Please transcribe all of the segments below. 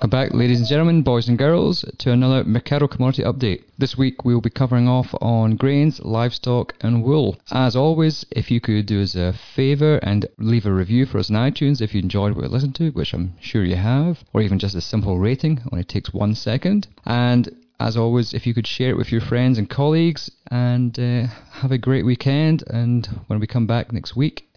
Welcome back, ladies and gentlemen, boys and girls, to another Mecardo Commodity Update. This week we will be covering off on grains, livestock, and wool. As always, if you could do us a favour and leave a review for us on iTunes if you enjoyed what you listened to, which I'm sure you have, or even just a simple rating, only takes one second. And as always, if you could share it with your friends and colleagues, and uh, have a great weekend. And when we come back next week,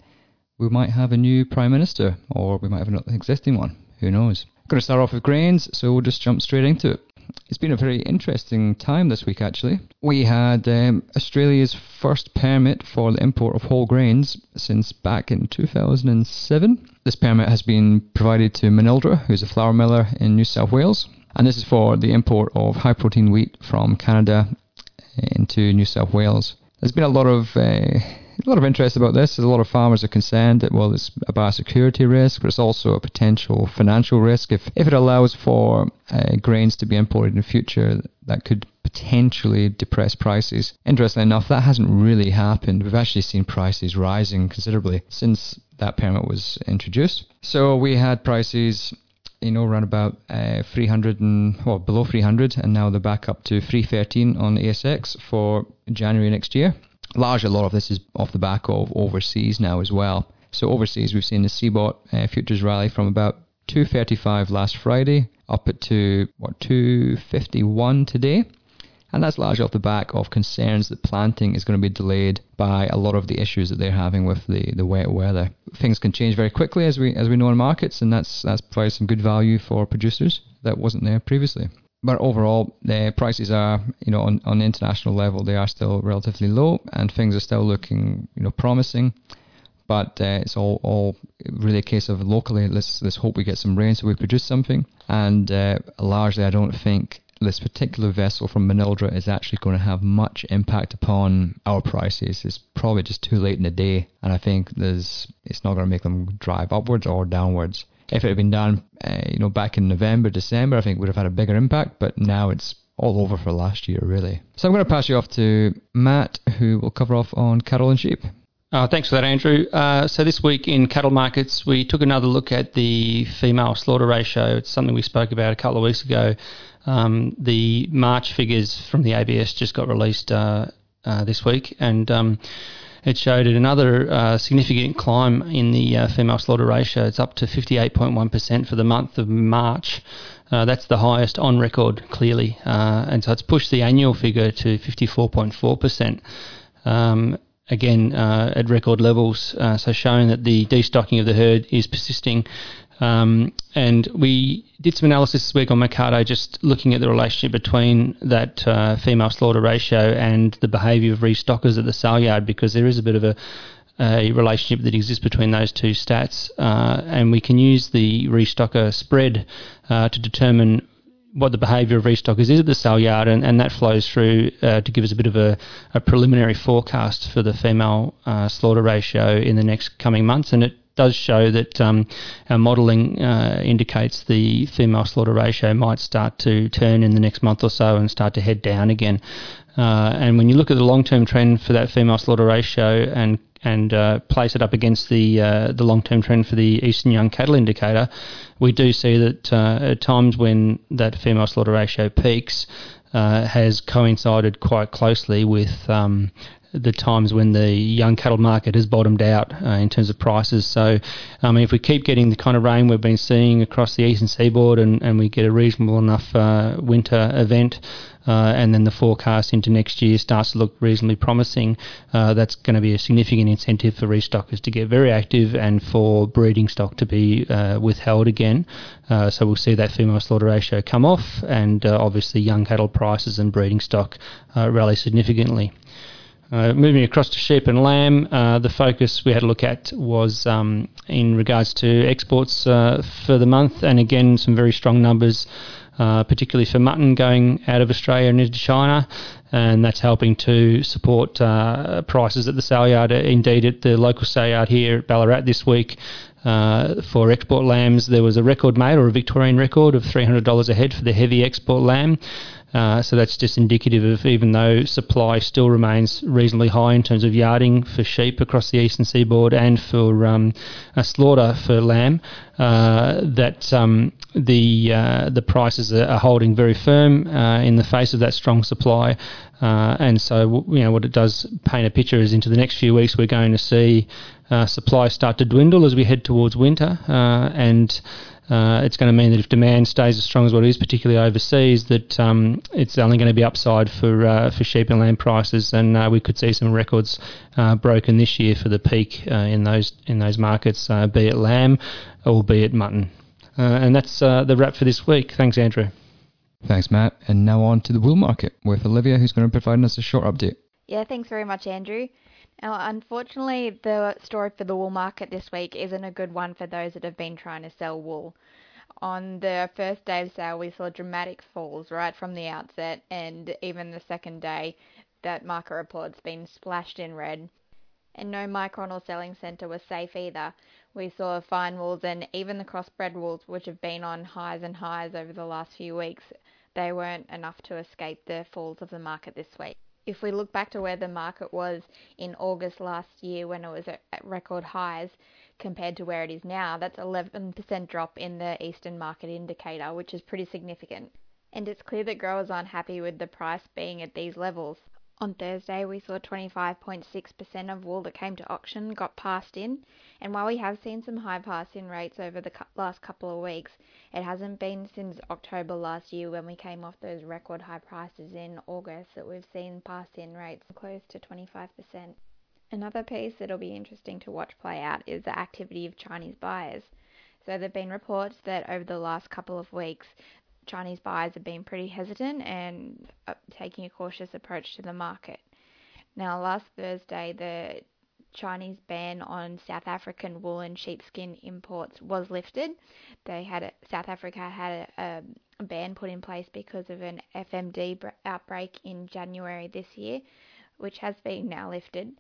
we might have a new Prime Minister, or we might have an existing one. Who knows? Going to start off with grains, so we'll just jump straight into it. It's been a very interesting time this week, actually. We had um, Australia's first permit for the import of whole grains since back in 2007. This permit has been provided to Manildra, who's a flour miller in New South Wales, and this is for the import of high protein wheat from Canada into New South Wales. There's been a lot of uh, a lot of interest about this. A lot of farmers are concerned that, well, it's a biosecurity risk, but it's also a potential financial risk. If, if it allows for uh, grains to be imported in the future, that could potentially depress prices. Interestingly enough, that hasn't really happened. We've actually seen prices rising considerably since that permit was introduced. So we had prices you know, around about uh, 300 and well below 300, and now they're back up to 313 on ASX for January next year largely a lot of this is off the back of overseas now as well. So overseas, we've seen the CBOT uh, futures rally from about 235 last Friday up at to what 251 today. And that's largely off the back of concerns that planting is going to be delayed by a lot of the issues that they're having with the, the wet weather. Things can change very quickly as we as we know in markets, and that's that's provides some good value for producers that wasn't there previously but overall, the prices are, you know, on, on international level, they are still relatively low, and things are still looking, you know, promising. But uh, it's all, all really a case of locally. Let's let's hope we get some rain so we produce something. And uh, largely, I don't think this particular vessel from Manildra is actually going to have much impact upon our prices. It's probably just too late in the day, and I think there's it's not going to make them drive upwards or downwards if it had been done, uh, you know, back in November, December, I think would have had a bigger impact. But now it's all over for last year, really. So I'm going to pass you off to Matt, who will cover off on cattle and sheep. Uh, thanks for that, Andrew. Uh, so this week in cattle markets, we took another look at the female slaughter ratio. It's something we spoke about a couple of weeks ago. Um, the March figures from the ABS just got released uh, uh, this week, and um, it showed another uh, significant climb in the uh, female slaughter ratio. It's up to 58.1% for the month of March. Uh, that's the highest on record, clearly. Uh, and so it's pushed the annual figure to 54.4%. Um, again, uh, at record levels, uh, so showing that the destocking of the herd is persisting um, and we did some analysis this week on Mecardo, just looking at the relationship between that uh, female slaughter ratio and the behaviour of restockers at the sale yard, because there is a bit of a, a relationship that exists between those two stats. Uh, and we can use the restocker spread uh, to determine what the behaviour of restockers is at the sale yard, and, and that flows through uh, to give us a bit of a, a preliminary forecast for the female uh, slaughter ratio in the next coming months. And it does show that um, our modelling uh, indicates the female slaughter ratio might start to turn in the next month or so and start to head down again. Uh, and when you look at the long-term trend for that female slaughter ratio and and uh, place it up against the uh, the long-term trend for the Eastern Young Cattle Indicator, we do see that uh, at times when that female slaughter ratio peaks, uh, has coincided quite closely with um, the times when the young cattle market has bottomed out uh, in terms of prices. So, I mean, if we keep getting the kind of rain we've been seeing across the eastern seaboard and, and we get a reasonable enough uh, winter event, uh, and then the forecast into next year starts to look reasonably promising, uh, that's going to be a significant incentive for restockers to get very active and for breeding stock to be uh, withheld again. Uh, so we'll see that female slaughter ratio come off, and uh, obviously young cattle prices and breeding stock uh, rally significantly. Uh, moving across to sheep and lamb, uh, the focus we had a look at was um, in regards to exports uh, for the month, and again, some very strong numbers, uh, particularly for mutton going out of Australia and into China. and that's helping to support uh, prices at the sale yard. Indeed, at the local sale yard here at Ballarat this week, uh, for export lambs, there was a record made or a Victorian record of $300 a head for the heavy export lamb. Uh, so that's just indicative of even though supply still remains reasonably high in terms of yarding for sheep across the eastern seaboard and for um, slaughter for lamb, uh, that um, the uh, the prices are, holding very firm uh, in the face of that strong supply. Uh, and so, you know, what it does paint a picture is into the next few weeks we're going to see supply start to dwindle as we head towards winter, and uh, it's going to mean that if demand stays as strong as what it is, particularly overseas, that um, it's only going to be upside for uh, for sheep and lamb prices, and uh, we could see some records uh, broken this year for the peak uh, in those in those markets, uh, be it lamb or be it mutton. and that's the wrap for this week. Thanks, Andrew. Thanks, Matt. And now on to the wool market with Olivia, who's going to provide us a short update. Yeah, thanks very much, Andrew. Now, unfortunately, the story for the wool market this week isn't a good one for those that have been trying to sell wool. On the first day of sale, we saw dramatic falls right from the outset, and even the second day, that market report's been splashed in red. And no micron or selling centre was safe either. We saw fine wools and even the crossbred wools, which have been on highs and highs over the last few weeks, they weren't enough to escape the falls of the market this week if we look back to where the market was in August last year when it was at record highs compared to where it is now, that's 11% drop in the Eastern Market Indicator, which is pretty significant. And it's clear that growers aren't happy with the price being at these levels. On Thursday, we saw 25.6% of wool that came to auction got passed in, and while we have seen some high pass-in rates over the last couple of weeks, it hasn't been since October last year when we came off those record high prices in August that we've seen pass-in rates close to 25%. Another piece that'll be interesting to watch play out is the activity of Chinese buyers. So there have been reports that over the last couple of weeks, Chinese buyers have been pretty hesitant and uh, taking a cautious approach to the market. Now, last Thursday, the Chinese ban on South African wool and sheepskin imports was lifted. They had a, South Africa had a, a ban put in place because of an FMD outbreak in January this year, which has been now lifted.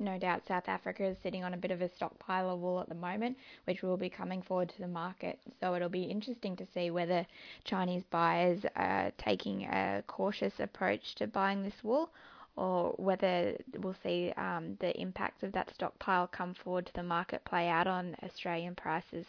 No doubt South Africa is sitting on a bit of a stockpile of wool at the moment, which will be coming forward to the market. So it'll be interesting to see whether Chinese buyers are taking a cautious approach to buying this wool or whether we'll see um, the impacts of that stockpile come forward to the market play out on Australian prices.